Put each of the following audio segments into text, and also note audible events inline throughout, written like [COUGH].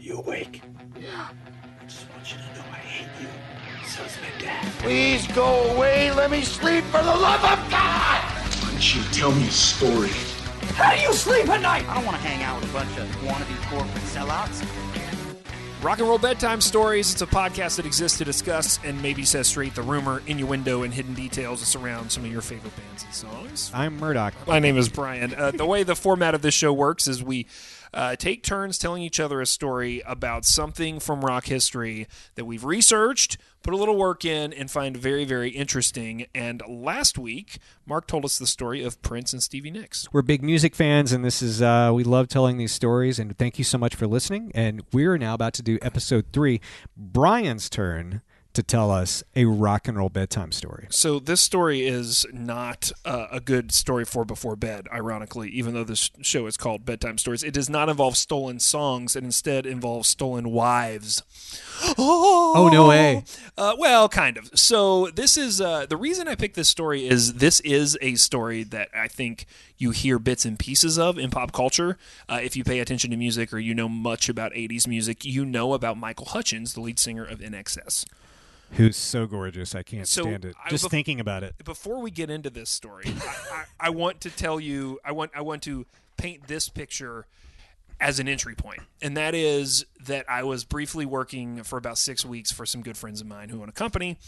You awake? Yeah. I just want you to know I hate you. So's my dad. Please go away. Let me sleep for the love of God. Why don't you tell me a story? How do you sleep at night? I don't want to hang out with a bunch of wannabe corporate sellouts. Rock and Roll Bedtime Stories. It's a podcast that exists to discuss and maybe says straight the rumor, innuendo, and hidden details that surround some of your favorite bands and songs. I'm Murdoch. My name is Brian. Uh, the way the format of this show works is we uh, take turns telling each other a story about something from rock history that we've researched, put a little work in, and find very, very interesting. And last week, Mark told us the story of Prince and Stevie Nicks. We're big music fans, and this is uh, we love telling these stories. And thank you so much for listening. And we're now about to do episode three, Brian's turn to tell us a rock and roll bedtime story. So this story is not uh, a good story for before bed. Ironically, even though this show is called Bedtime Stories, it does not involve stolen songs. It instead involves stolen wives. Oh, no way. Uh, well, kind of. So this is uh, the reason I picked this story is this is a story that I think you hear bits and pieces of in pop culture. Uh, if you pay attention to music or you know much about '80s music, you know about Michael Hutchence, the lead singer of INXS. Who's so gorgeous. I can't So, stand it. I- Just bef- thinking about it. before we get into this story, I, I, I want to tell you, I want, I want to paint this picture as an entry point, and that is that I was briefly working for about six weeks for some good friends of mine who own a company,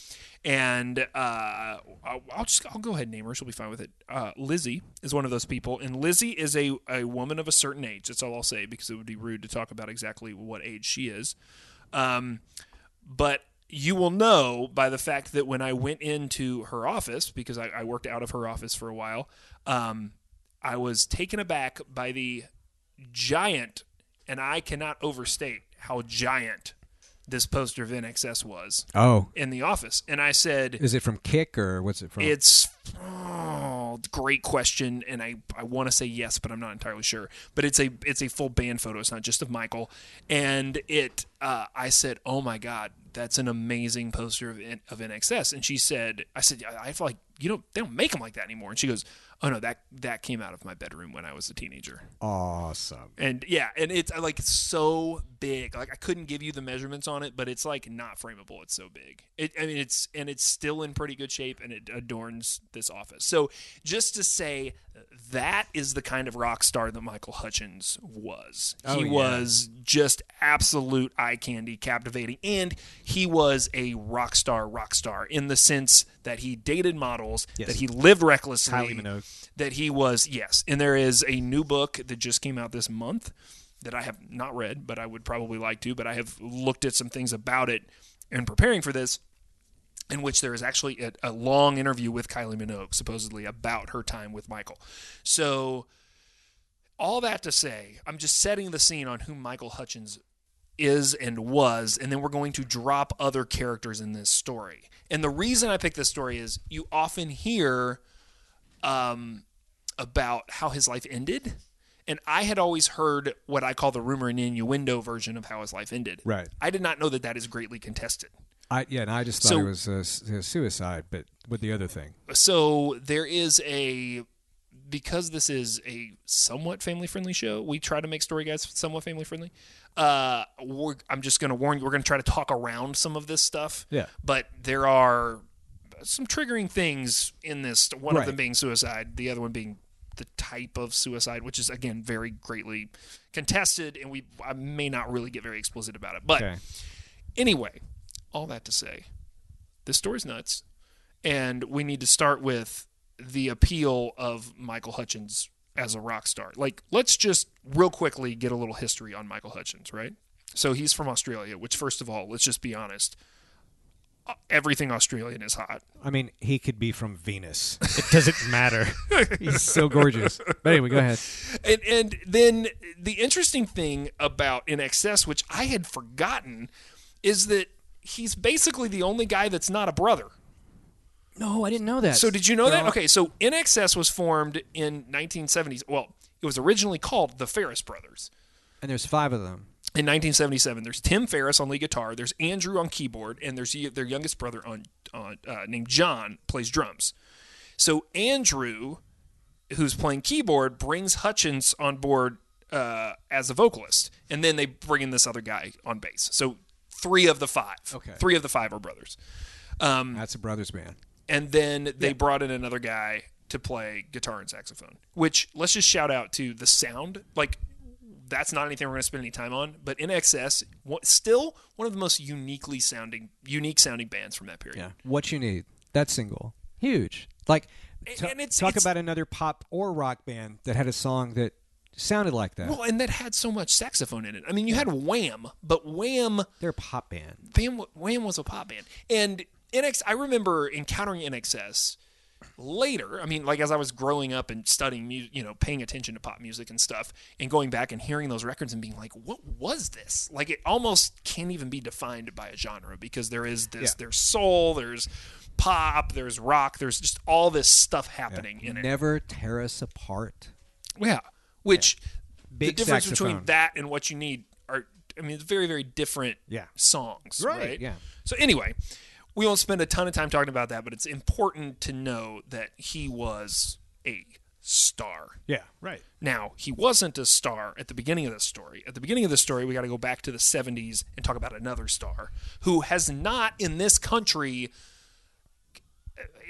and uh, I'll, I'll just I'll go ahead and name her; she'll be fine with it. Uh, Lizzie is one of those people, and Lizzie is a a woman of a certain age. That's all I'll say because it would be rude to talk about exactly what age she is. Um, but you will know by the fact that when I went into her office, because I, I worked out of her office for a while, um, I was taken aback by the giant, and I cannot overstate how giant this poster of INXS was Oh, in the office. And I said, is it from Kick or what's it from? it's oh, great question, and I, I want to say yes, but I'm not entirely sure. But it's a it's a full band photo. It's not just of Michael. And it uh, I said, oh my god, that's an amazing poster of of INXS. And she said, I said, I I feel like you don't they don't make them like that anymore. And she goes, oh no, that that came out of my bedroom when I was a teenager. awesome. And yeah, and it's like so big. Like I couldn't give you the measurements on it, but it's like not frameable. It's so big. It, I mean, it's and it's still in pretty good shape, and it adorns this office. So just to say, that is the kind of rock star that Michael Hutchence was. Oh, he yeah. was just absolute eye candy, captivating, and he was a rock star, rock star in the sense that he dated models, Yes. that he lived recklessly, Kylie Minogue. that he was yes and there is a new book that just came out this month that i have not read but i would probably like to but i have looked at some things about it in preparing for this in which there is actually a, a long interview with kylie minogue supposedly about her time with michael so all that to say i'm just setting the scene on who michael hutchence is and was, and then we're going to drop other characters in this story. And the reason I picked this story is you often hear um, about how his life ended. And I had always heard what I call the rumor and innuendo version of how his life ended. Right. I did not know that that is greatly contested. I yeah, and I just thought So- it was a suicide, but with the other thing. So there is a because this is a somewhat family friendly show. We try to make story guides somewhat family friendly. Uh, we're, I'm just going to warn you. We're going to try to talk around some of this stuff. Yeah. But there are some triggering things in this. One of them being suicide. The other one being the type of suicide, which is again very greatly contested, and we I may not really get very explicit about it. But Okay. anyway, all that to say, this story's nuts, and we need to start with the appeal of Michael Hutchence as a rock star. Like, let's just real quickly get a little history on Michael Hutchence, right? So he's from Australia, which, first of all, let's just be honest, uh, everything Australian is hot. I mean, he could be from Venus. It doesn't [LAUGHS] matter. He's so gorgeous. But anyway, go ahead. And and then the interesting thing about INXS, which I had forgotten, is that he's basically the only guy that's not a brother. No, I didn't know that. So did you know They're that? all- Okay, so INXS was formed in 1970s. Well, it was originally called the Farriss Brothers. And there's five of them. In 1977, there's Tim Farriss on lead guitar, there's Andrew on keyboard, and there's y- their youngest brother on, on uh, named John plays drums. So Andrew, who's playing keyboard, brings Hutchence on board uh, as a vocalist, and then they bring in this other guy on bass. So three of the five, Okay. three of the five are brothers. That's a brothers band. And then they brought in another guy to play guitar and saxophone. Which let's just shout out to the sound. Like that's not anything we're going to spend any time on, but INXS, still one of the most uniquely sounding, unique sounding bands from that period. Yeah. What you need. That single. Huge. Like And- ta- and it's- talk it's- about another pop or rock band that had a song that sounded like that. Well, and that had so much saxophone in it. I mean, you had Wham, but Wham, They're a pop band. Wham, Wham was a pop band, and NX. I remember encountering INXS later. I mean, like as I was growing up and studying, mu- you know, paying attention to pop music and stuff, and going back and hearing those records and being like, "What was this?" Like it almost can't even be defined by a genre because there is this. Yeah. There's soul. There's pop. There's rock. There's just all this stuff happening in it. Never tear us apart. Yeah. Which Big the difference saxophone. between that and what you need are I mean it's very, very different Yeah. songs. Right, Right. yeah. So anyway, we won't spend a ton of time talking about that, but it's important to know that he was a star. Yeah. Right. Now, he wasn't a star at the beginning of the story. At the beginning of the story, we got to go back to the 70s and talk about another star who has not in this country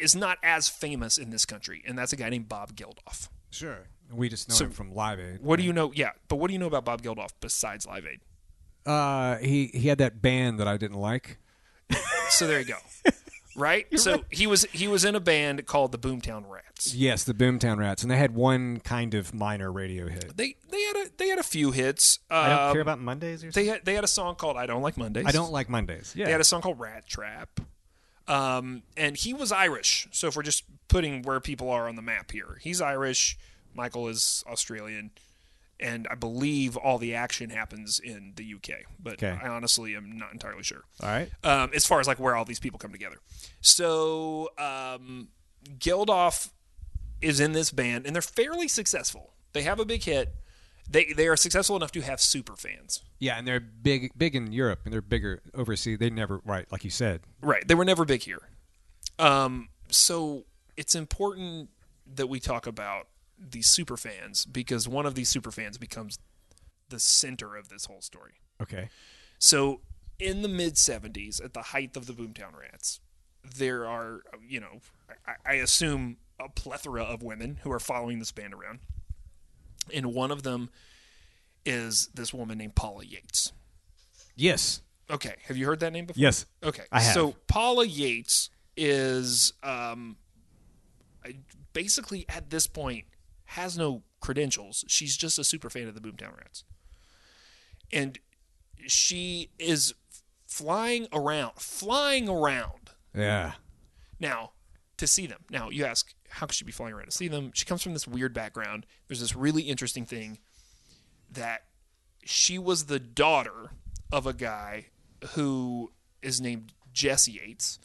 is not as famous in this country, and that's a guy named Bob Geldof. Sure. We just know So- him from Live Aid. What do you know? Yeah, but what do you know about Bob Geldof besides Live Aid? Uh, he he had that band that I didn't like. So there you go. [LAUGHS] Right? so he was he was in a band called the Boomtown Rats. Yes, the Boomtown Rats, and they had one kind of minor radio hit. They they had a they had a few hits. I don't Um, care about Mondays or They had they had a song called I Don't Like Mondays. I don't like Mondays. Yeah. They had a song called Rat Trap. Um, and he was Irish. So if we're just putting where people are on the map here, he's Irish. Michael is Australian. And I believe all the action happens in the UK. But Okay. I honestly am not entirely sure. All right. um, as far as like where all these people come together. So um, Geldof is in this band, and they're fairly successful. They have a big hit. They they are successful enough to have super fans. Yeah, and they're big big in Europe, and they're bigger overseas. They never right, like you said. Right. They were never big here. Um, so it's important that we talk about these super fans because one of these super fans becomes the center of this whole story. Okay. So in the mid 70s, at the height of the Boomtown Rats, there are, you know, I, I assume a plethora of women who are following this band around. And one of them is this woman named Paula Yates. Yes. Okay. Have you heard that name before? Yes. Okay. I have. So Paula Yates is um, basically at this point has no credentials. She's just a super fan of the Boomtown Rats. And she is flying around, flying around Yeah. now to see them. Now you ask, how could she be flying around to see them? She comes from this weird background. There's this really interesting thing that she was the daughter of a guy who is named Jesse Yates,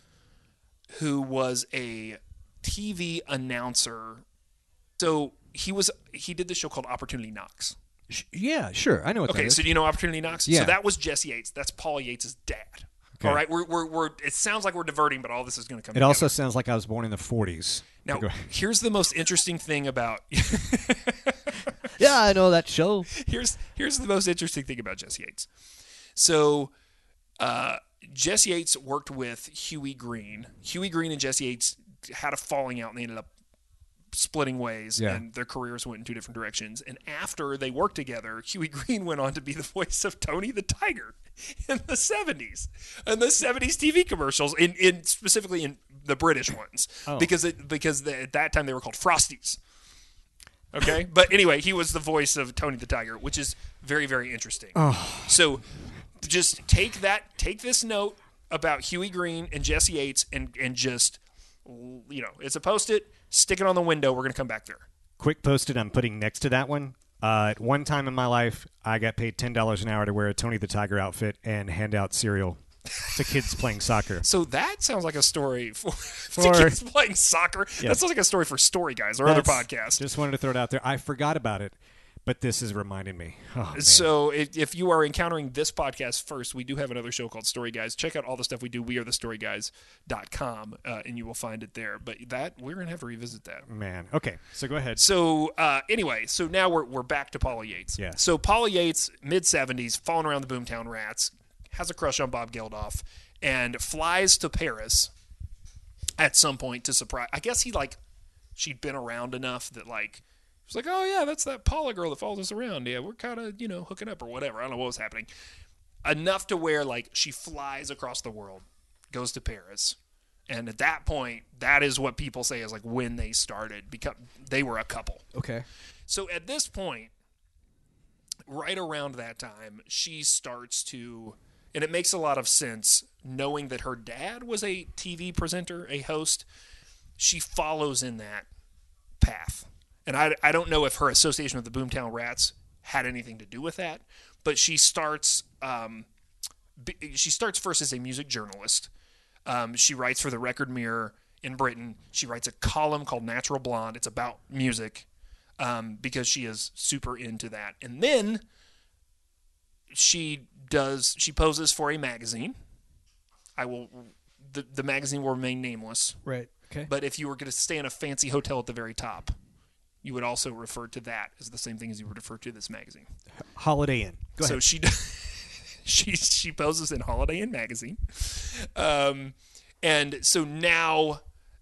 who was a TV announcer. So he was he did this show called Opportunity Knocks. Yeah. Sure. I know what Okay, that is. so do you know Opportunity Knocks? Yeah. So that was Jesse Yates. That's Paul Yates' dad. Okay. All right, we're, we're, we're, it sounds like we're diverting, but all this is going to come it together. also sounds like I was born in the 40s. Now, here's the most interesting thing about [LAUGHS] yeah, I know that show. here's here's the most interesting thing about Jesse Yates. So, uh, Jesse Yates worked with Hughie Green. Hughie Green and Jesse Yates had a falling out, and they ended up splitting ways, Yeah. and their careers went in two different directions. And after they worked together, [LAUGHS] Hughie Green went on to be the voice of Tony the Tiger in the '70s, in the '70s TV commercials, in, in specifically in the British ones, Oh. because it, because the, at that time they were called Frosties. Okay, [LAUGHS] but anyway, he was the voice of Tony the Tiger, which is very very interesting. So, just take that, take this note about Hughie Green and Jesse Yates, and and just you know, it's a post-it. Stick it on the window. We're gonna come back there. Quick posted I'm putting next to that one. Uh, at one time in my life, I got paid $10 an hour to wear a Tony the Tiger outfit and hand out cereal to kids playing soccer. [LAUGHS] So that sounds like a story [LAUGHS] for, For- kids playing soccer. That sounds like a story for Story Guys or other podcasts. Just wanted to throw it out there. I forgot about it. But this is reminding me. Oh. So if, if you are encountering this podcast first, we do have another show called Story Guys. Check out all the stuff we do. We are the storyguys.com, uh, and you will find it there. But that we're gonna have to revisit that. man. Okay, so go ahead. So uh, anyway, so now we're we're back to Paula Yates. Yeah. So Paula Yates, mid seventies, falling around the Boomtown Rats, has a crush on Bob Geldof, and flies to Paris at some point to surprise. I guess he like she'd been around enough that like she's like, oh yeah, that's that Paula girl that follows us around. Yeah, we're kind of you know hooking up or whatever. I don't know what was happening. Enough to where like she flies across the world, goes to Paris. And at that point, that is what people say is like when they started because they were a couple. Okay. So at this point, right around that time, she starts to, and it makes a lot of sense knowing that her dad was a TV presenter, a host. She follows in that path. And I, I don't know if her association with the Boomtown Rats had anything to do with that, but she starts um, she starts first as a music journalist. Um, she writes for the Record Mirror in Britain. She writes a column called Natural Blonde. It's about music um, because she is super into that. And then she does she poses for a magazine. I will the the magazine will remain nameless. Right. Okay. But if you were going to stay in a fancy hotel at the very top, you would also refer to that as the same thing as you would refer to this magazine. Holiday Inn. Go so ahead. she [LAUGHS] she she poses in Holiday Inn magazine, um, and so now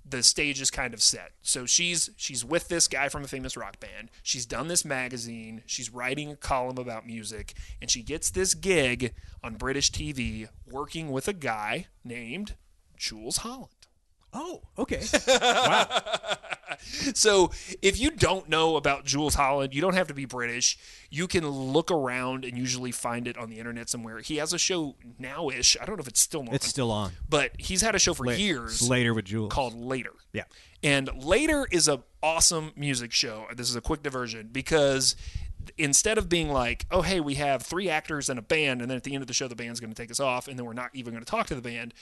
the stage is kind of set. So she's she's with this guy from a famous rock band. She's done this magazine. She's writing a column about music, and she gets this gig on British TV working with a guy named Jools Holland. Oh, okay. Wow. [LAUGHS] so if you don't know about Jools Holland, you don't have to be British. You can look around and usually find it on the internet somewhere. He has a show now-ish. I don't know if it's still on, it's still on. but he's had a show for La- years later with Jools. called Later. Yeah. And Later is an awesome music show. This is a quick diversion because instead of being like, oh hey, we have three actors and a band, and then at the end of the show the band's going to take us off, and then we're not even going to talk to the band.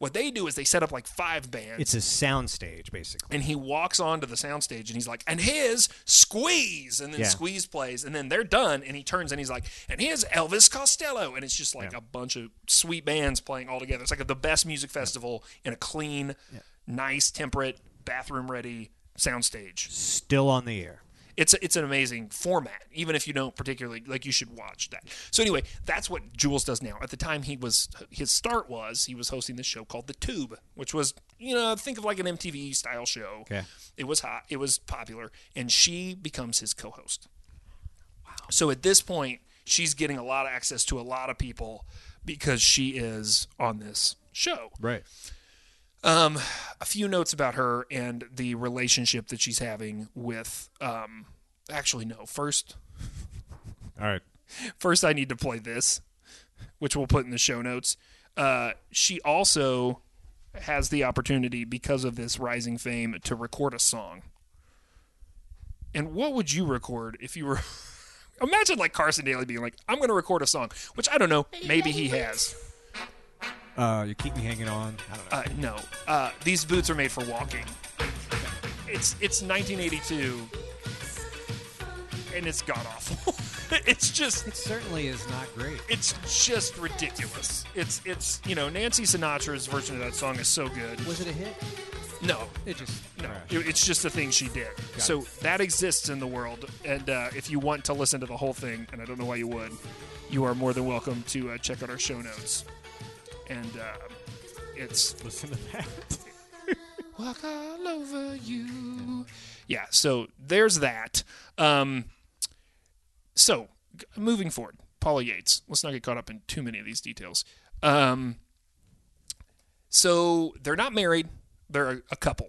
What they do is they set up like five bands It's a sound stage, basically. and he walks onto the soundstage and he's like, and his Squeeze, and then Yeah. Squeeze plays, and then they're done, and he turns and he's like, and here's Elvis Costello, and it's just like Yeah. a bunch of sweet bands playing all together. It's like the best music festival in a clean, nice, temperate, bathroom ready soundstage. Still on the air. It's it's an amazing format, even if you don't particularly like. You should watch that. So anyway, that's what Jools does now. At the time, he was his start was he was hosting this show called The Tube, which was you know think of like an MTV style show. Okay. It was hot. It was popular, and she becomes his co-host. Wow. So at this point, she's getting a lot of access to a lot of people because she is on this show. Right. Um, a few notes about her and the relationship that she's having with. Um, actually, no. First, All right. first I need to play this, which we'll put in the show notes. Uh, she also has the opportunity because of this rising fame to record a song. And what would you record if you were? [LAUGHS] Imagine like Carson Daly being like, "I'm going to record a song," which I don't know. Maybe he has. Uh, you keep me hanging on. I don't know. Uh, no, uh, these boots are made for walking. It's it's 1982, and it's god awful. [LAUGHS] it's just it certainly is not great. it's just ridiculous. It's it's you know Nancy Sinatra's version of that song is so good. Was it a hit? No, It just no, it- it's just a thing she did. so that exists in the world, and uh, if you want to listen to the whole thing, and I don't know why you would, you are more than welcome to uh, check out our show notes. And uh, it's Listen to that. [LAUGHS] walk all over you. Yeah, so there's that. Um, so g- moving forward, Paula Yates. Let's not get caught up in too many of these details. Um, so they're not married. They're a, a couple,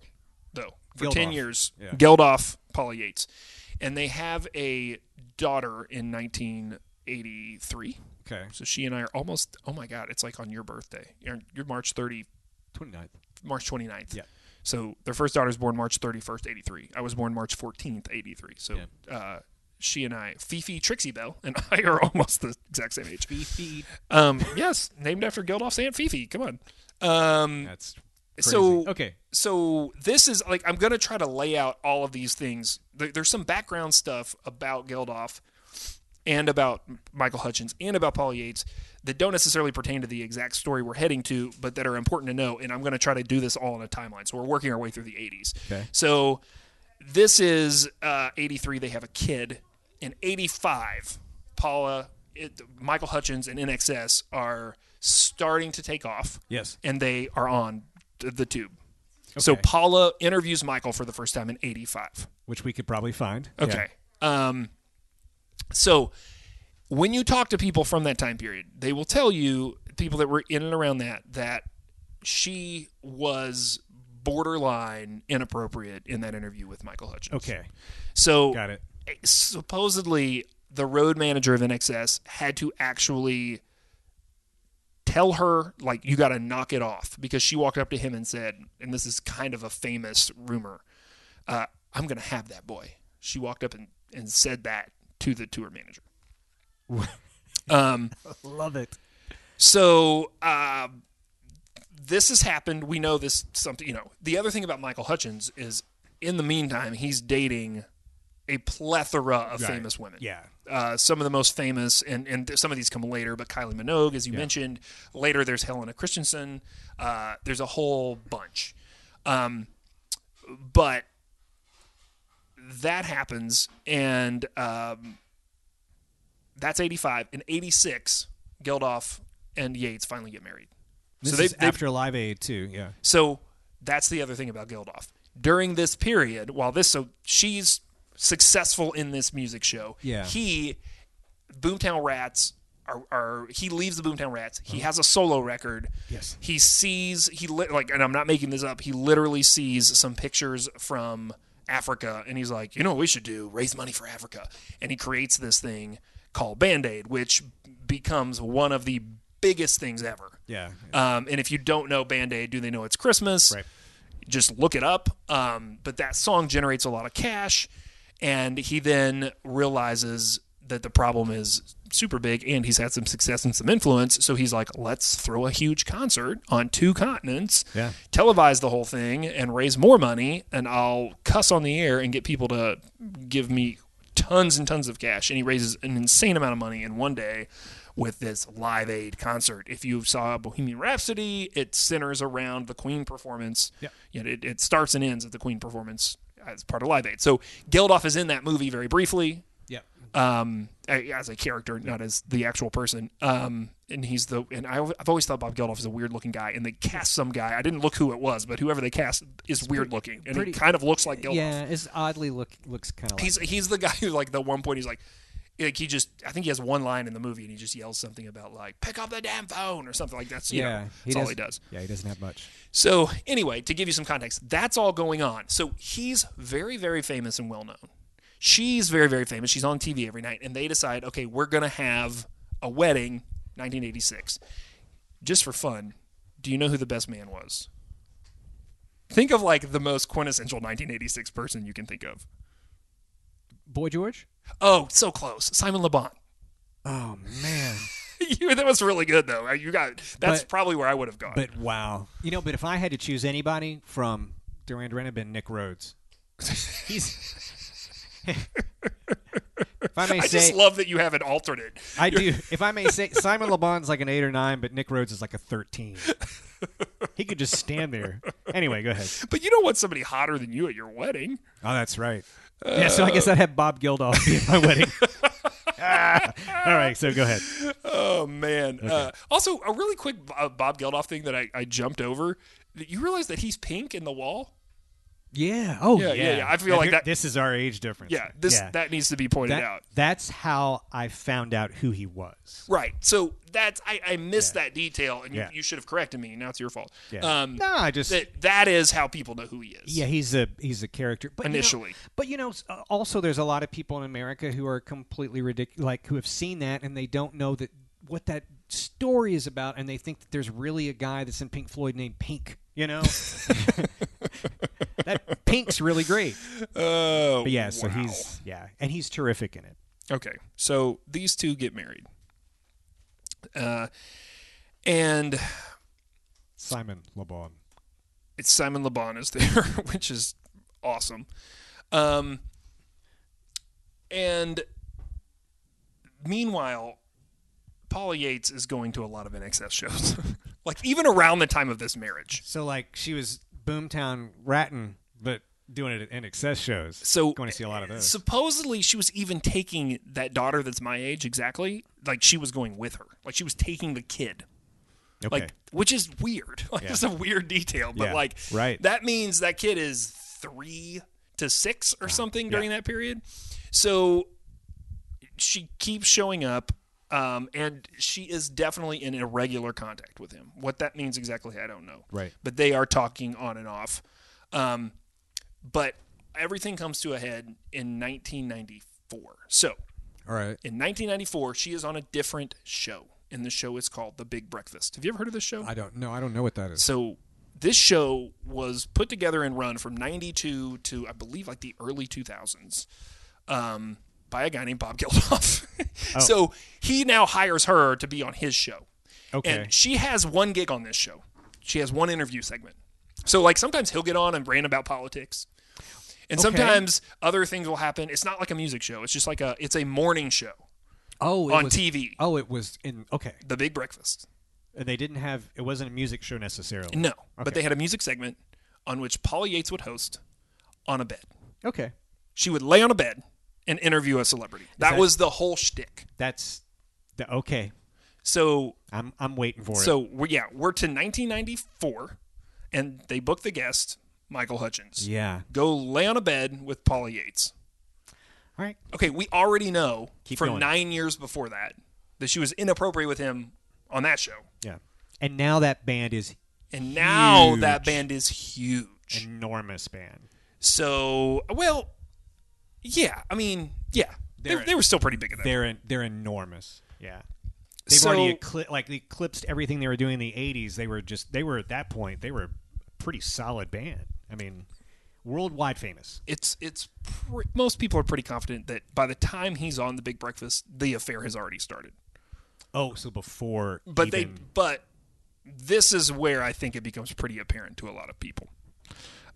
though, for ten years. Yeah. Geldof, Paula Yates, and they have a daughter in 1983. Okay. So she and I are almost. Oh my God! It's like on your birthday. You're, you're March 30, 29th. March 29th. Yeah. So their first daughter was born March 31st, 83. I was born March 14th, 83. So uh, she and I, Fifi Trixibelle, and [LAUGHS] I are almost the exact same age. Fifi. Um, yes, named after Geldof's Aunt Fifi. Come on. Um, That's crazy. so okay. so this is like I'm gonna try to lay out all of these things. There, there's some background stuff about Geldof and about Michael Hutchence and about Paul Yates that don't necessarily pertain to the exact story we're heading to, but that are important to know. And I'm going to try to do this all in a timeline. So we're working our way through the 80s. Okay. So this is uh, 83. They have a kid. In 85, Paula, it, Michael Hutchence, and INXS are starting to take off Yes. and they are on the tube. Okay. So Paula interviews Michael for the first time in 85. Which we could probably find. Yeah. Okay. Um, so when you talk to people from that time period, they will tell you, people that were in and around that, that she was borderline inappropriate in that interview with Michael Hutchence. Okay. So Got it. supposedly the road manager of INXS had to actually tell her like you got to knock it off because she walked up to him and said and this is kind of a famous rumor uh, i'm gonna have that boy she walked up and, and said that to the tour manager [LAUGHS] um, Love it. so uh, this has happened. We know this something. You know, the other thing about Michael Hutchence is, in the meantime, he's dating a plethora of Right. famous women. Yeah. Uh, some of the most famous, and, and some of these come later, but Kylie Minogue, as you mentioned. Later, there's Helena Christensen. Uh, there's a whole bunch. Um, but that happens, and um, that's 85. In 86, Geldof and Yates finally get married. This so they, is they after Live Aid too. Yeah. so that's the other thing about Geldof. During this period, while this so she's successful in this music show, Yeah. he Boomtown Rats are, are he leaves the Boomtown Rats. He has a solo record. Yes. He sees he li- like and I'm not making this up. He literally sees some pictures from Africa and he's like, "You know what we should do? Raise money for Africa." And he creates this thing called Band-Aid, which becomes one of the biggest things ever. Yeah. Um, and if you don't know Band Aid, do they know it's Christmas? Right. Just look it up. Um, but that song generates a lot of cash. And he then realizes that the problem is super big and he's had some success and some influence. So he's like, let's throw a huge concert on two continents, Yeah. televise the whole thing, and raise more money. And I'll cuss on the air and get people to give me tons and tons of cash. And he raises an insane amount of money in one day with this Live Aid concert. If you saw Bohemian Rhapsody, it centers around the Queen performance. Yeah. You know, it, it starts and ends at the Queen performance as part of Live Aid. So Geldof is in that movie very briefly. Um, as a character, not as the actual person. Um, and he's the and I, I've always thought Bob Geldof is a weird looking guy, and they cast some guy. I didn't look who it was, but whoever they cast is weird looking, and pretty- he kind of looks like Geldof. Yeah. It's oddly look looks kind of like. He's he's the guy who like the one point he's like. Like he just, I think he has one line in the movie, and he just yells something about like "pick up the damn phone" or something like that. So, you yeah. know, that's all he does. Yeah. He doesn't have much. So anyway, to give you some context, that's all going on. So he's very, very famous and well known. She's very, very famous. She's on TV every night, and they decide, okay, we're gonna have a wedding, 1986, just for fun. Do you know who the best man was? Think of like the most quintessential 1986 person you can think of. Boy George. Oh, so close, Simon Le Bon. Oh man. [LAUGHS] you, that was really good though. Uh, you got that's But- probably where I would have gone. But wow. You know, but if I had to choose anybody from Duran Duran, it'd been Nick Rhodes. [LAUGHS] He's. If I may [LAUGHS] I say, just love that you have an alternate. I do. If I may say, [LAUGHS] Simon Le Bon's like an eight or nine, but Nick Rhodes is like a thirteen. he could just stand there. Anyway, go ahead. But you don't want somebody hotter than you at your wedding. Oh, that's right. yeah, so I guess I'd have Bob Geldof be at my wedding. [LAUGHS] Ah. All right, so go ahead. Oh man! Uh, also, a really quick uh, Bob Geldof thing that I, I jumped over. You realize that he's pink in the wall? Yeah. Oh, Yeah, yeah. yeah, yeah. I feel like that- This is our age difference. Yeah, this Yeah. that needs to be pointed That- out. That's how I found out who he was. Right. So that's I, I missed that detail, and you, you should have corrected me. Now it's your fault. Yeah. Um, no, I just that that is how people know who he is. Yeah, he's a he's a character. But you know- Initially. but you know, uh, also there's a lot of people in America who are completely ridiculous, like who have seen that and they don't know that what that story is about, and they think that there's really a guy that's in Pink Floyd named Pink. You know, [LAUGHS] that Pink's really great. Oh. But yeah, so wow. he's yeah, and he's terrific in it. Okay, so these two get married, uh, and Simon Le Bon. it's Simon Le Bon is there, [LAUGHS] which is awesome. Um, and meanwhile, Paula Yates is going to a lot of INXS shows, [LAUGHS] like even around the time of this marriage. So like she was Boomtown ratting, but doing it at excess shows. So going to see a lot of those. Supposedly, she was even taking that daughter that's my age exactly. Like she was going with her. Like she was taking the kid. okay. Like which is weird. [LAUGHS] Like Yeah. it's a weird detail, but Yeah, like right. that means that kid is three to six or something during that period. So she keeps showing up. Um, and she is definitely in irregular contact with him. What that means exactly, I don't know. Right. But they are talking on and off. Um, but everything comes to a head in 1994. So, All right. in 1994, she is on a different show, and the show is called The Big Breakfast. Have you ever heard of this show? I don't know. I don't know what that is. So, this show was put together and run from 92 to, I believe, like the early 2000s um, by a guy named Bob Geldof. [LAUGHS] Oh. So, he now hires her to be on his show. Okay. And she has one gig on this show. She has one interview segment. So like sometimes he'll get on and rant about politics. And Okay. sometimes other things will happen. It's not like a music show. It's just like a it's a morning show oh, it on was, TV. Oh, it was in. Okay. The Big Breakfast. And they didn't have. It wasn't a music show necessarily. No, but they had a music segment on which Paula Yates would host on a bed. Okay. She would lay on a bed and interview a celebrity. That, that- was the whole shtick. That's. The, okay. So I'm. I'm waiting for it. so we're, yeah, we're to 1994, and they book the guest Michael Hutchence. Yeah. go lay on a bed with Paula Yates. All right. Okay, we already know Keep from going. nine years before that that she was inappropriate with him on that show. Yeah. And now that band is And now that band is huge. enormous band. So, well, yeah, I mean, yeah, they, They're- they were still pretty big at that. They're they're enormous. Yeah. They've So- already ecli- like eclipsed everything they were doing in the '80s. They were just they were at that point they were a pretty solid band. I mean, worldwide famous. It's it's pre- most people are pretty confident that by the time he's on the Big Breakfast, the affair has already started. Oh, so before, But even, they but this is where I think it becomes pretty apparent to a lot of people.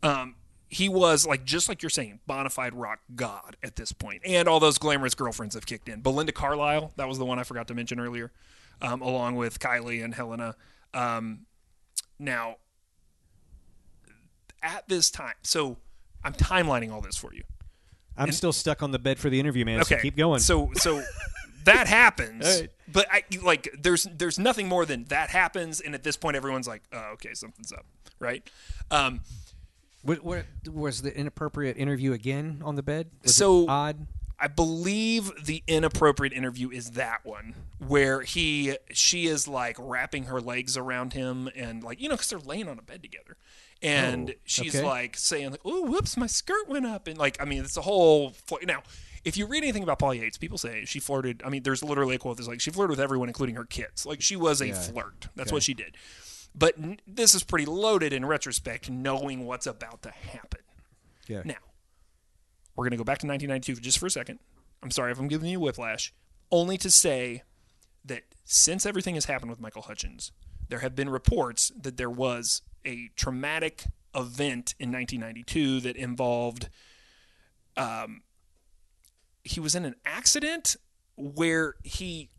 Um, he was like just like you're saying, bona fide rock god at this point, and all those glamorous girlfriends have kicked in. Belinda Carlisle, that was the one I forgot to mention earlier, um, along with Kylie and Helena. Um, now, at this time, so I'm timelining all this for you. I'm still stuck on the bed for the interview, man. So Okay, keep going. So so that [LAUGHS] happens, right. but I like there's there's nothing more than that happens, and at this point, everyone's like, oh, okay, something's up, right? Um, what, what was the inappropriate interview again on the bed? Was it So- odd. I believe the inappropriate interview is that one where he she is like wrapping her legs around him and like you know because they're laying on a bed together, and Oh, she's okay. like saying like, oh whoops my skirt went up and like I mean it's a whole fl- now. If you read anything about Paul Yates, people say she flirted. I mean, there's literally a quote that's like she flirted with everyone, including her kids. Like she was a flirt. That's what she did. But n- this is pretty loaded in retrospect, knowing what's about to happen. Yeah. Now, we're going to go back to 1992 just for a second. I'm sorry if I'm giving you whiplash, only to say that since everything has happened with Michael Hutchence, there have been reports that there was a traumatic event in 1992 that involved um, he was in an accident where he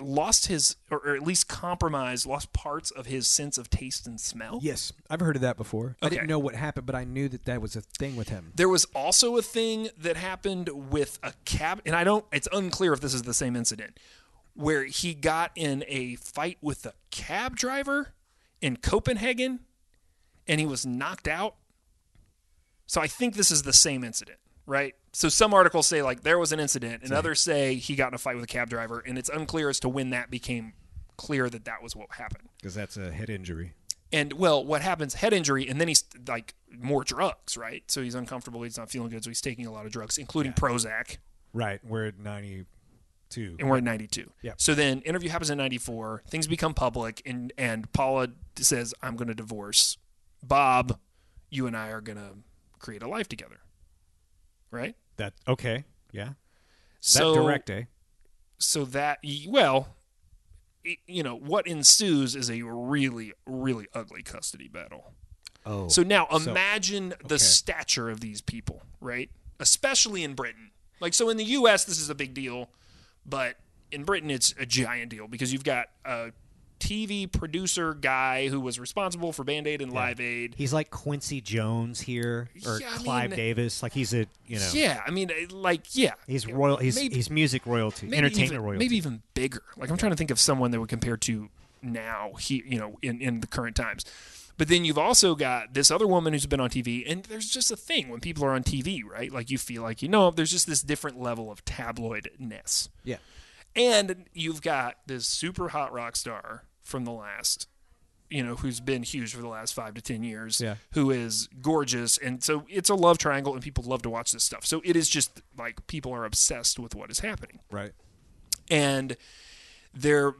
lost his or, or at least compromised lost parts of his sense of taste and smell Yes, I've heard of that before. I didn't know what happened, but I knew that that was a thing with him. There was also a thing that happened with a cab, and I don't. It's unclear if this is the same incident, where he got in a fight with a cab driver in Copenhagen, and he was knocked out. So I think this is the same incident, right? So some articles say like there was an incident, and others say he got in a fight with a cab driver, and it's unclear as to when that became clear that that was what happened. Because that's a head injury. And well, what happens? Head injury, and then he's like more drugs, right? So he's uncomfortable. He's not feeling good, so he's taking a lot of drugs, including Prozac. Right. We're at 92. And we're at 92. Yeah. So then, interview happens in 94. Things become public, and and Paula says, "I'm going to divorce Bob. You and I are going to create a life together." Right. That okay. Yeah. So that direct, eh? so that well it- you know what ensues is a really really ugly custody battle Oh. so now So- imagine the stature of these people right especially in britain like so in the us this is a big deal but in Britain it's a giant deal because you've got a TV producer guy who was responsible for Band Aid and Live Aid. He's like Quincy Jones here, or Yeah, Clive mean- Davis. Like he's a you know. Yeah, I mean, uh, like, yeah, He's royal. He's Maybe- he's music royalty, entertainment even, royalty. maybe even bigger. Like I'm trying to think of someone that would compare to now. He, you know, in in the current times. But then you've also got this other woman who's been on TV, and there's just a thing when people are on TV, right? Like you feel like you know, there's just this different level of tabloidness. Yeah. And you've got this super hot rock star from the last, you know, who's been huge for the last five to ten years, Yeah. who is gorgeous, and so it's a love triangle, and people love to watch this stuff. So it is just like people are obsessed with what is happening Right. and there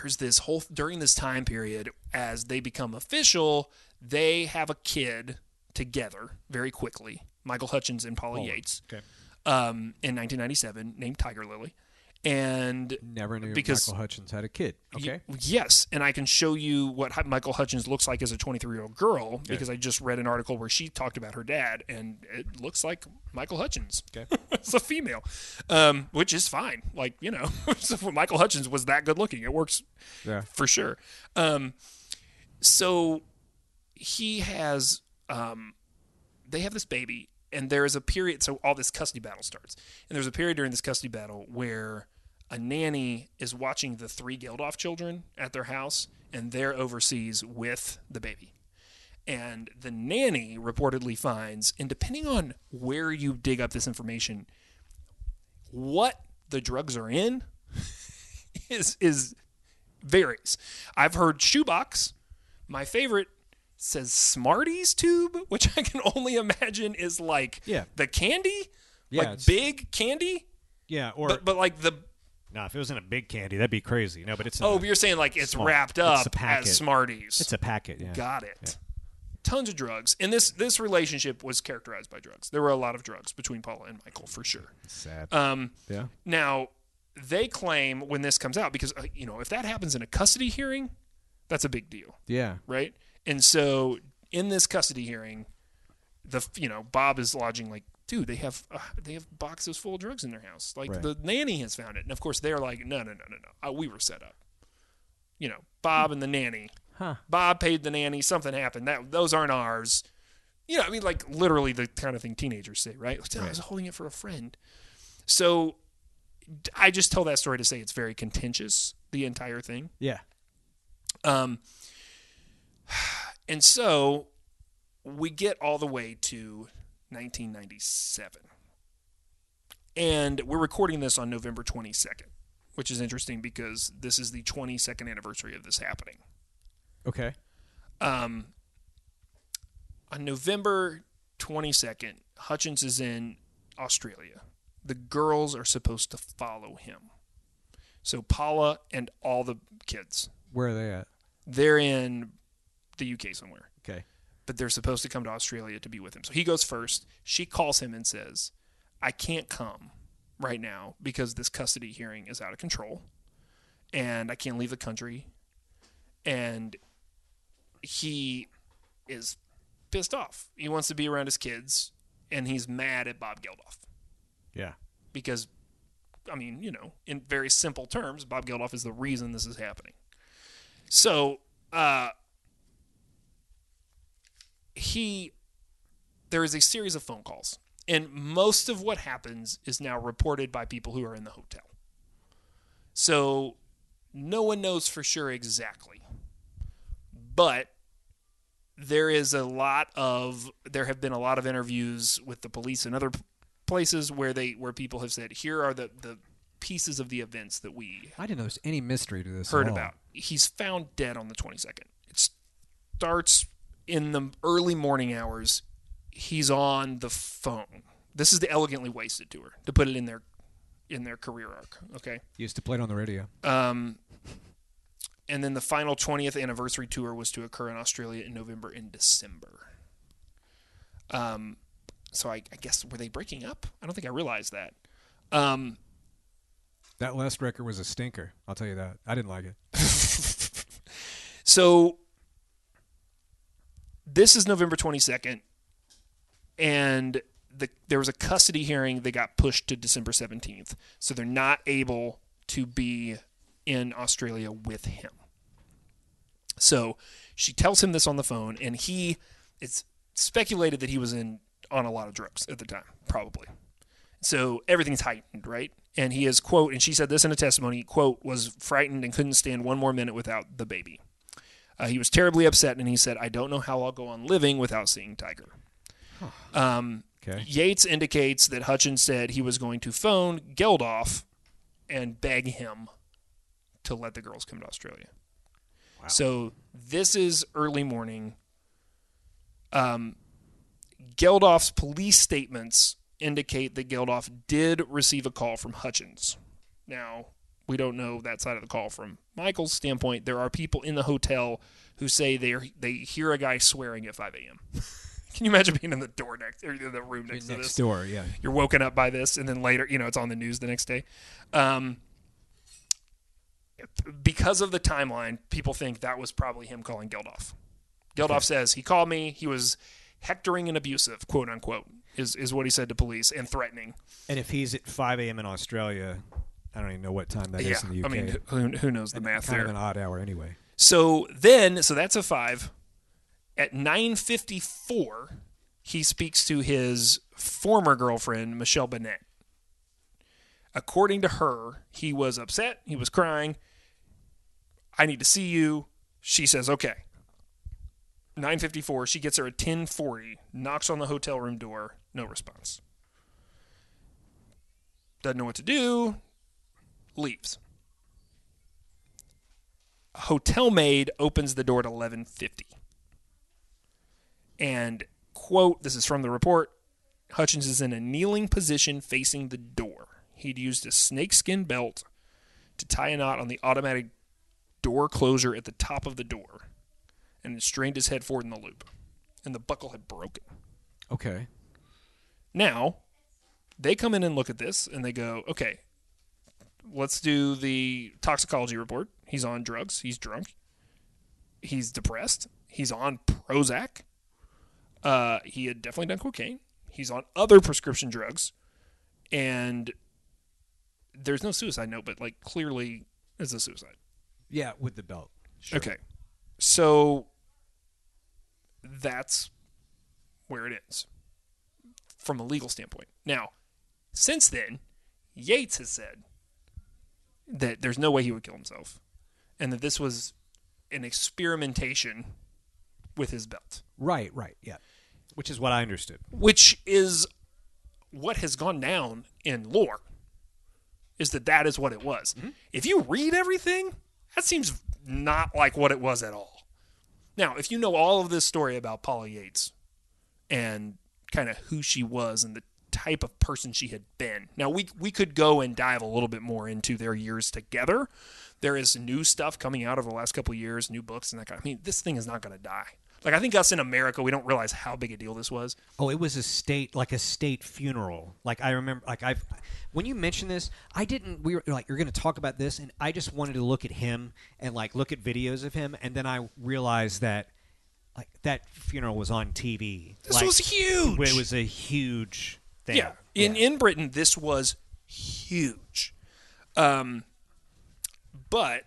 there's this whole during this time period as they become official they have a kid together very quickly michael hutchence and paula yates Okay. um, in 1997 named tiger lily and Never knew Because- Michael Hutchence had a kid. Okay. Y- yes, and I can show you what Michael Hutchence looks like as a 23 year old girl because I just read an article where she talked about her dad, and it looks like Michael Hutchence. Okay. [LAUGHS] it's a female, um, which is fine. Like you know, [LAUGHS] so Michael Hutchence was that good looking. It works Yeah. for sure. Um, so he has, um, they have this baby, and there is a period. So all this custody battle starts, and there's a period during this custody battle where a nanny is watching the three Geldof children at their house, and they're overseas with the baby. And the nanny reportedly finds, and depending on where you dig up this information, what the drugs are in [LAUGHS] is is varies. I've heard shoebox. My favorite says Smarties tube, which I can only imagine is like Yeah. the candy, Yeah, like big candy, Yeah. Or but but like the no, if it was in a big candy, that'd be crazy. No, but it's oh, but you're saying like it's Small. wrapped It's up packet. as Smarties. it's a packet. Yeah. Got it. Tons of drugs, and this this relationship was characterized by drugs. There were a lot of drugs between Paula and Michael for sure. Sad. Um, yeah. Now, they claim when this comes out, because, uh, you know, if that happens in a custody hearing, that's a big deal, Yeah. right? And so in this custody hearing, the, you know, Bob is lodging like, dude, they have, uh, they have boxes full of drugs in their house. Like Right. the nanny has found it. And of course they're like, no, no, no, no, no. Uh, we were set up. You know, Bob and the nanny. Huh. Bob paid the nanny. Something happened. That those aren't ours. You know, I mean, like literally the kind of thing teenagers say, right? I was holding it for a friend. So I just tell that story to say it's very contentious, the entire thing. Yeah. Um, [SIGHS] and so we get all the way to 1997. And we're recording this on November 22nd, which is interesting because this is the 22nd anniversary of this happening. Okay. Um, on November 22nd, Hutchence is in Australia. The girls are supposed to follow him. So Paula and all the kids, Where are they at? they're in the UK somewhere, Okay. But they're supposed to come to Australia to be with him. So he goes first. She calls him and says, I can't come right now because this custody hearing is out of control and I can't leave the country. And he is pissed off. He wants to be around his kids and he's mad at Bob Geldof Yeah. because I mean, you know, in very simple terms, Bob Geldof is the reason this is happening. So, uh, he, there is a series of phone calls, and most of what happens is now reported by people who are in the hotel. So, no one knows for sure exactly, but there is a lot of there have been a lot of interviews with the police and other places where they where people have said here are the the pieces of the events that we I didn't know there's any mystery to this. heard about. He's found dead on the 22nd. It starts in the early morning hours. He's on the phone. This is the elegantly wasted tour to put it in their in their career arc. Okay. Used to play it on the radio. Um, and then the final 20th anniversary tour was to occur in Australia in November and December. Um, so I, I guess were they breaking up? I don't think I realized that. Um, That last record was a stinker. I'll tell you that. I didn't like it. [LAUGHS] so this is November 22nd, and the there was a custody hearing. They got pushed to December 17th, so they're not able to be in Australia with him. So she tells him this on the phone, and he it's speculated that he was in on a lot of drugs at the time, probably. So everything's heightened, right? And he is quote, and she said this in a testimony, quote, was frightened and couldn't stand one more minute without the baby. Uh, he was terribly upset, and he said, "I don't know how I'll go on living without seeing Tiger." Um, Okay. Yates indicates that Hutchence said he was going to phone Geldof and beg him to let the girls come to Australia. So this is early morning. Um, Geldof's police statements indicate that Geldof did receive a call from Hutchence. Now, we don't know that side of the call from Michael's standpoint. There are people in the hotel who say they they hear a guy swearing at 5 a.m. [LAUGHS] Can you imagine being in the door next or in the room next, to Next this? door, yeah. You're woken up by this, and then later, you know, it's on the news the next day. Um, because of the timeline, people think that was probably him calling Geldof. Geldof says he called me. He was hectoring and abusive, quote unquote, is is what he said to police and threatening. And if he's at 5 a.m. in Australia, I don't even know what time that is yeah, in the UK. I mean, who, who knows the math kind there? of an odd hour anyway. So then, so that's a five. At 9:54, he speaks to his former girlfriend Michelle Bennett. According to her, he was upset. He was crying. I need to see you. She says, "Okay." 9:54. She gets there at 10:40. Knocks on the hotel room door. No response. Doesn't know what to do. Leaves hotel maid opens the door at 11:50. And quote, this is from the report, Hutchence is in a kneeling position facing the door. He'd used a snakeskin belt to tie a knot on the automatic door closure at the top of the door and strained his head forward in the loop. And the buckle had broken. Okay. Now, they come in and look at this and they go, okay, let's do the toxicology report. He's on drugs. He's drunk. He's depressed. He's on Prozac. Uh, he had definitely done cocaine. He's on other prescription drugs. And there's no suicide note, but like clearly it's a suicide. Yeah, with the belt. Sure. Okay. So that's where it ends from a legal standpoint. Now, since then, Yates has said that there's no way he would kill himself and that this was an experimentation with his belt, Right, right, yeah. Which is what I understood. which is what has gone down in lore is that that is what it was. Mm-hmm. If you read everything, that seems not like what it was at all. Now, if you know all of this story about Paula Yates and kind of who she was and the type of person she had been. Now we we could go and dive a little bit more into their years together. There is new stuff coming out over the last couple of years, new books and that kind of I mean, this thing is not going to die. Like I think us in America, we don't realize how big a deal this was. Oh, it was a state like a state funeral. Like I remember, like I've when you mentioned this, I didn't. We were like, you're going to talk about this, and I just wanted to look at him and like look at videos of him, and then I realized that like that funeral was on TV. This Like, was huge. It was a huge thing. Yeah. In in Britain, this was huge. Um, but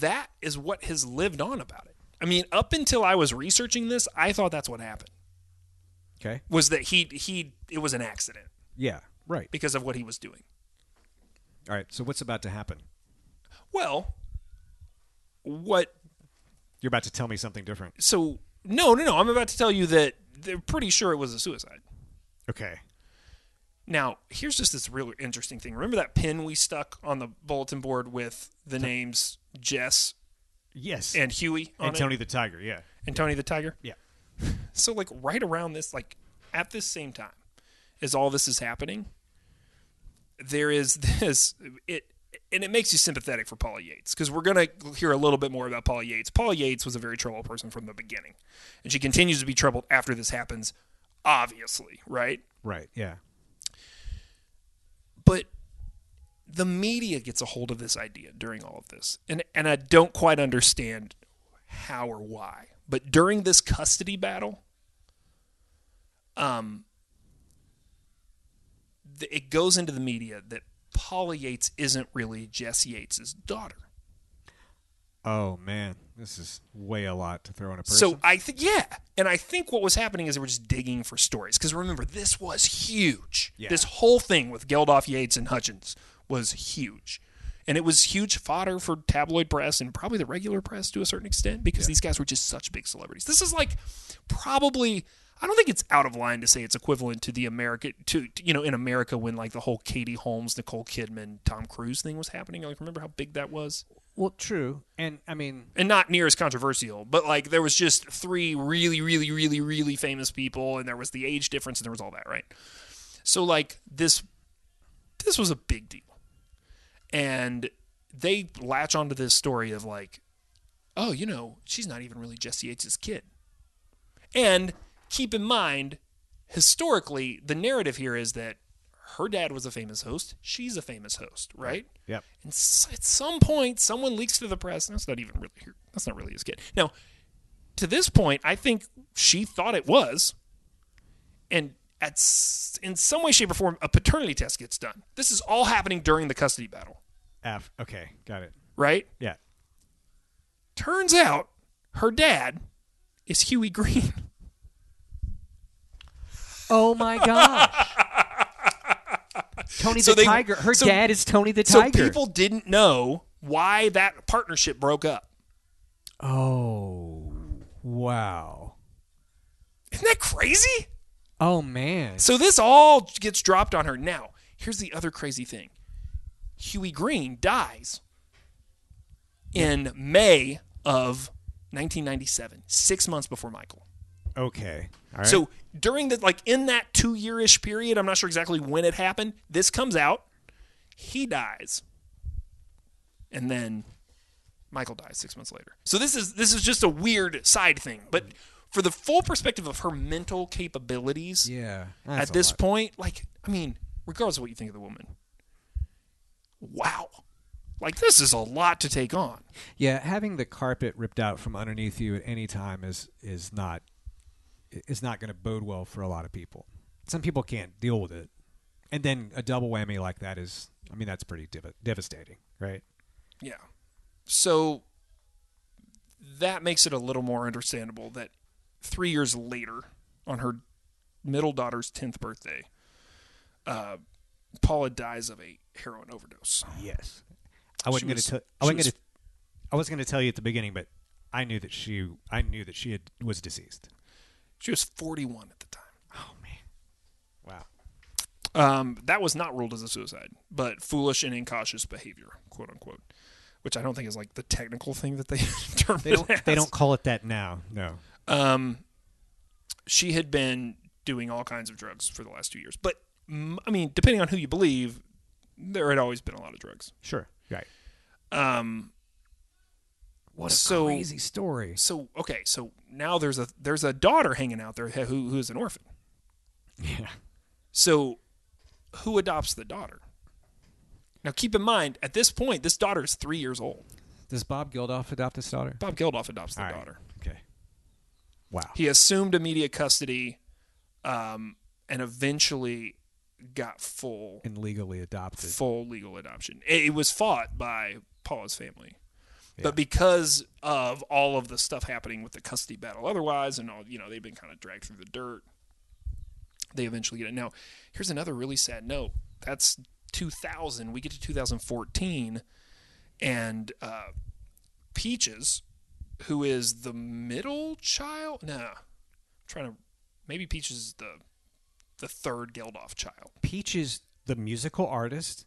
that is what has lived on about it. I mean, up until I was researching this, I thought that's what happened. Okay. Was that he he it was an accident Yeah. Right. because of what he was doing. All right. So what's about to happen? Well, what You're about to tell me something different. so no, no, no, I'm about to tell you that they're pretty sure it was a suicide. Okay. Now, here's just this really interesting thing. Remember that pin we stuck on the bulletin board with the names Jess Yes. and Hughie on and it? Tony the Tiger. Yeah. and Tony the Tiger? Yeah. [LAUGHS] So, like, right around this, like, at this same time as all this is happening, there is [LAUGHS] this, it, and it makes you sympathetic for Paula Yates because we're going to hear a little bit more about Paula Yates. Paula Yates was a very troubled person from the beginning, and she continues to be troubled after this happens, obviously, right? Right. Yeah. but the media gets a hold of this idea during all of this and and I don't quite understand how or why but during this custody battle um it goes into the media that Paula Yates isn't really Jesse Yates' daughter. Oh man, this is way a lot to throw on a person. So I think yeah, and I think what was happening is they were just digging for stories because remember this was huge. Yeah. This whole thing with Geldof, Yates, and Hutchence was huge, and it was huge fodder for tabloid press and probably the regular press to a certain extent because these guys were just such big celebrities. This is like probably. I don't think it's out of line to say it's equivalent to the America to to, you know in America when like the whole Katie Holmes, Nicole Kidman, Tom Cruise thing was happening. Like remember how big that was? Well, true, and I mean, and not near as controversial, but like there was just three really, really, really, really famous people, and there was the age difference, and there was all that, right? So like this, this was a big deal, and they latch onto this story of like, oh, you know, she's not even really Jesse Yates' kid, and keep in mind, historically, the narrative here is that her dad was a famous host, she's a famous host, right? yep. And s- at some point, someone leaks to the press. That's not even really here. That's not really his kid. Now, to this point, I think she thought it was, and at s- in some way, shape, or form, a paternity test gets done. This is all happening during the custody battle, F. Okay, got it. right? Yeah. Turns out, her dad is Hughie Green. Oh my gosh. [LAUGHS] Tony So the they- Tiger. Her so- dad is Tony the So Tiger. people didn't know why that partnership broke up. oh, wow. Isn't that crazy? Oh man. So this all gets dropped on her. Now, here's the other crazy thing Hughie Green dies in May of 1997, six months before Michael. Okay. All right. So during the, like, in that two year ish period, I'm not sure exactly when it happened, this comes out. He dies. And then Michael dies six months later. So this is this is just a weird side thing, but for the full perspective of her mental capabilities, yeah. at this lot. point, like, I mean, regardless of what you think of the woman, wow. Like, this is a lot to take on. Yeah, having the carpet ripped out from underneath you at any time is is not is not going to bode well for a lot of people. Some people can't deal with it, and then a double whammy like that is, I mean, that's pretty dev- devastating, right? Yeah. So that makes it a little more understandable that three years later, on her middle daughter's 10th birthday, uh, Paula dies of a heroin overdose. Yes. I wasn't going was- to. tell I wasn't going to. I was going to tell you at the beginning, but I knew that she. I knew that she had, was deceased. She was 41 at the time. Oh man! Wow. Um, that was not ruled as a suicide, but foolish and incautious behavior, quote unquote, which I don't think is like the technical thing that they [LAUGHS] termed They don't. it They don't call it that now. No. Um, she had been doing all kinds of drugs for the last two years, but I mean, depending on who you believe, there had always been a lot of drugs. Sure. Right. Um, What a So- crazy story. so okay, so now there's a there's a daughter hanging out there who who's an orphan. Yeah. So, who adopts the daughter? Now, keep in mind, at this point, this daughter is three years old. Does Bob Geldof adopt his daughter? Bob Geldof adopts the right. daughter. Okay. Wow. He assumed immediate custody, um, and eventually got full And legally adopted. full legal adoption. It, it was fought by Paula's family, Yeah. but because of all of the stuff happening with the custody battle, otherwise, and all you know, they've been kind of dragged through the dirt. They eventually get it. Now, here's another really sad note. That's 2000. We get to 2014, and uh, Peaches, who is the middle child, nah, I'm trying to maybe Peaches is the the third Geldof child. Peaches, the musical artist,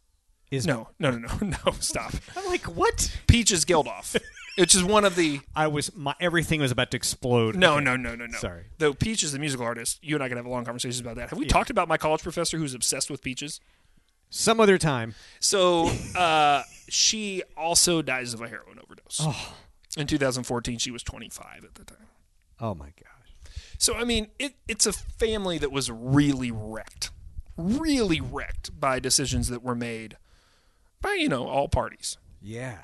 is No, no, no, no, [LAUGHS] no. Stop. I'm like, what? Peaches Geldof, which is one of the. I was my everything was about to explode. No, Okay. no, no, no, no. Sorry. Though Peach is the musical artist, you and I can have a long conversation about that. Have we talked about my college professor who's obsessed with peaches? Some other time. So uh, she also dies of a heroin overdose. In 2014, she was 25 at the time. Oh my gosh. So I mean, it, it's a family that was really wrecked, really wrecked by decisions that were made by you know all parties. Yeah.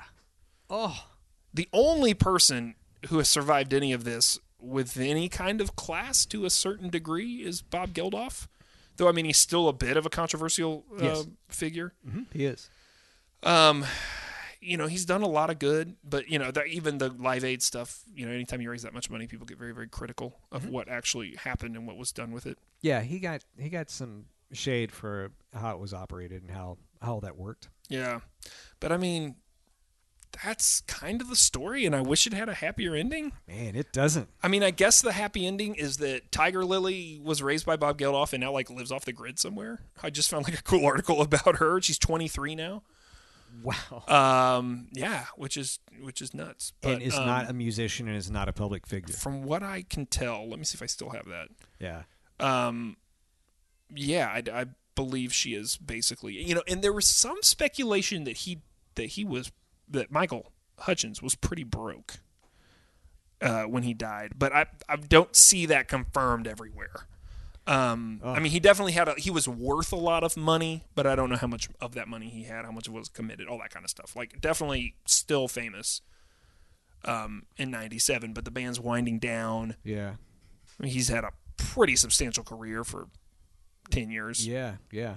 Oh. the only person who has survived any of this with any kind of class to a certain degree is Bob Geldof. Though I mean, he's still a bit of a controversial uh, Yes. figure. He is. Um, you know, he's done a lot of good, but you know, that even the Live Aid stuff. You know, anytime you raise that much money, people get very, very critical of Mm-hmm. what actually happened and what was done with it. Yeah, he got he got some shade for how it was operated and how how that worked. Yeah, but I mean, that's kind of the story, and I wish it had a happier ending. Man, it doesn't. I mean, I guess the happy ending is that Tiger Lily was raised by Bob Geldof and now like lives off the grid somewhere. I just found like a cool [LAUGHS] article about her. She's 23 now. Wow. Um, yeah, which is which is nuts. But, and is um, not a musician and is not a public figure. from what I can tell. Let me see if I still have that. Yeah. Um, yeah, I, I believe she is basically, you know, and there was some speculation that he that he was that Michael Hutchence was pretty broke uh, when he died, but I I don't see that confirmed everywhere. Um, I mean, he definitely had a he was worth a lot of money, but I don't know how much of that money he had, how much it was committed, all that kind of stuff. Like, definitely still famous um, in '97, but the band's winding down. Yeah. I mean, he's had a pretty substantial career for 10 years. Yeah. Yeah.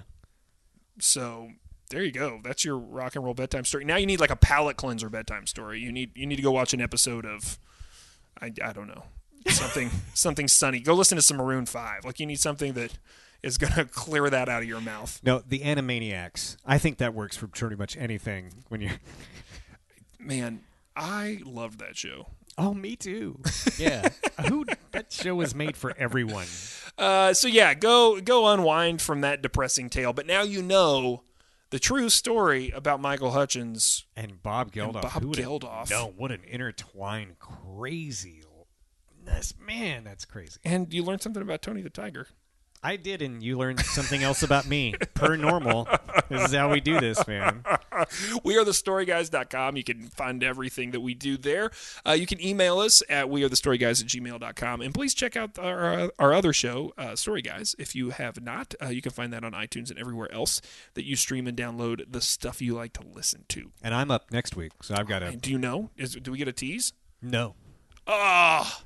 So there you go. That's your rock and roll bedtime story. Now you need like a palate cleanser bedtime story. You need you need to go watch an episode of I, I don't know. Something [LAUGHS] something sunny. Go listen to some Maroon 5. Like you need something that is going [LAUGHS] to clear that out of your mouth. No, the Animaniacs. I think that works for pretty much anything when you Man, I loved that show. Oh, me too. [LAUGHS] Yeah. Who that show was made for everyone. Uh, so yeah, go go unwind from that depressing tale. But now you know the true story about Michael Hutchence And Bob Geldof. Bob who Geldof. known? what an intertwined crazy man, that's crazy. And you learned something about Tony the Tiger. I did, and you learned something else about me. Per normal. This is how we do this, man. We are the thestoryguys.com. You can find everything that we do there. Uh, you can email us at wearethestoryguys at gmail.com. And please check out our, our other show, uh, Story Guys. If you have not, uh, you can find that on iTunes and everywhere else that you stream and download the stuff you like to listen to. And I'm up next week, so I've got to. Do you know? Is, do we get a tease? No. Oh,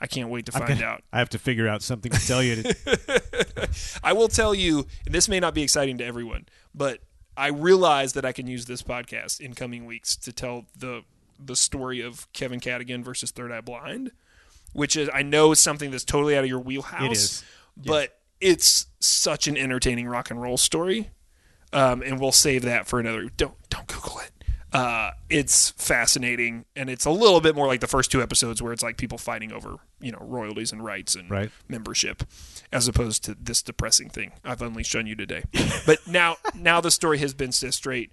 I can't wait to find out. I have to figure out something to tell you. To, [LAUGHS] I will tell you, and this may not be exciting to everyone, but I realize that I can use this podcast in coming weeks to tell the the story of Kevin Cadogan versus Third Eye Blind, which is I know is something that's totally out of your wheelhouse. It is. but it's such an entertaining rock and roll story, um, and we'll save that for another. Don't don't Google it. Uh, it's fascinating, and it's a little bit more like the first two episodes, where it's like people fighting over you know royalties and rights and Right. membership, as opposed to this depressing thing I've unleashed on you today. but now [LAUGHS] now the story has been set straight,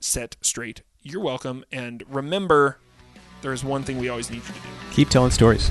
set straight. You're welcome, and remember, there is one thing we always need you to do. Keep telling stories.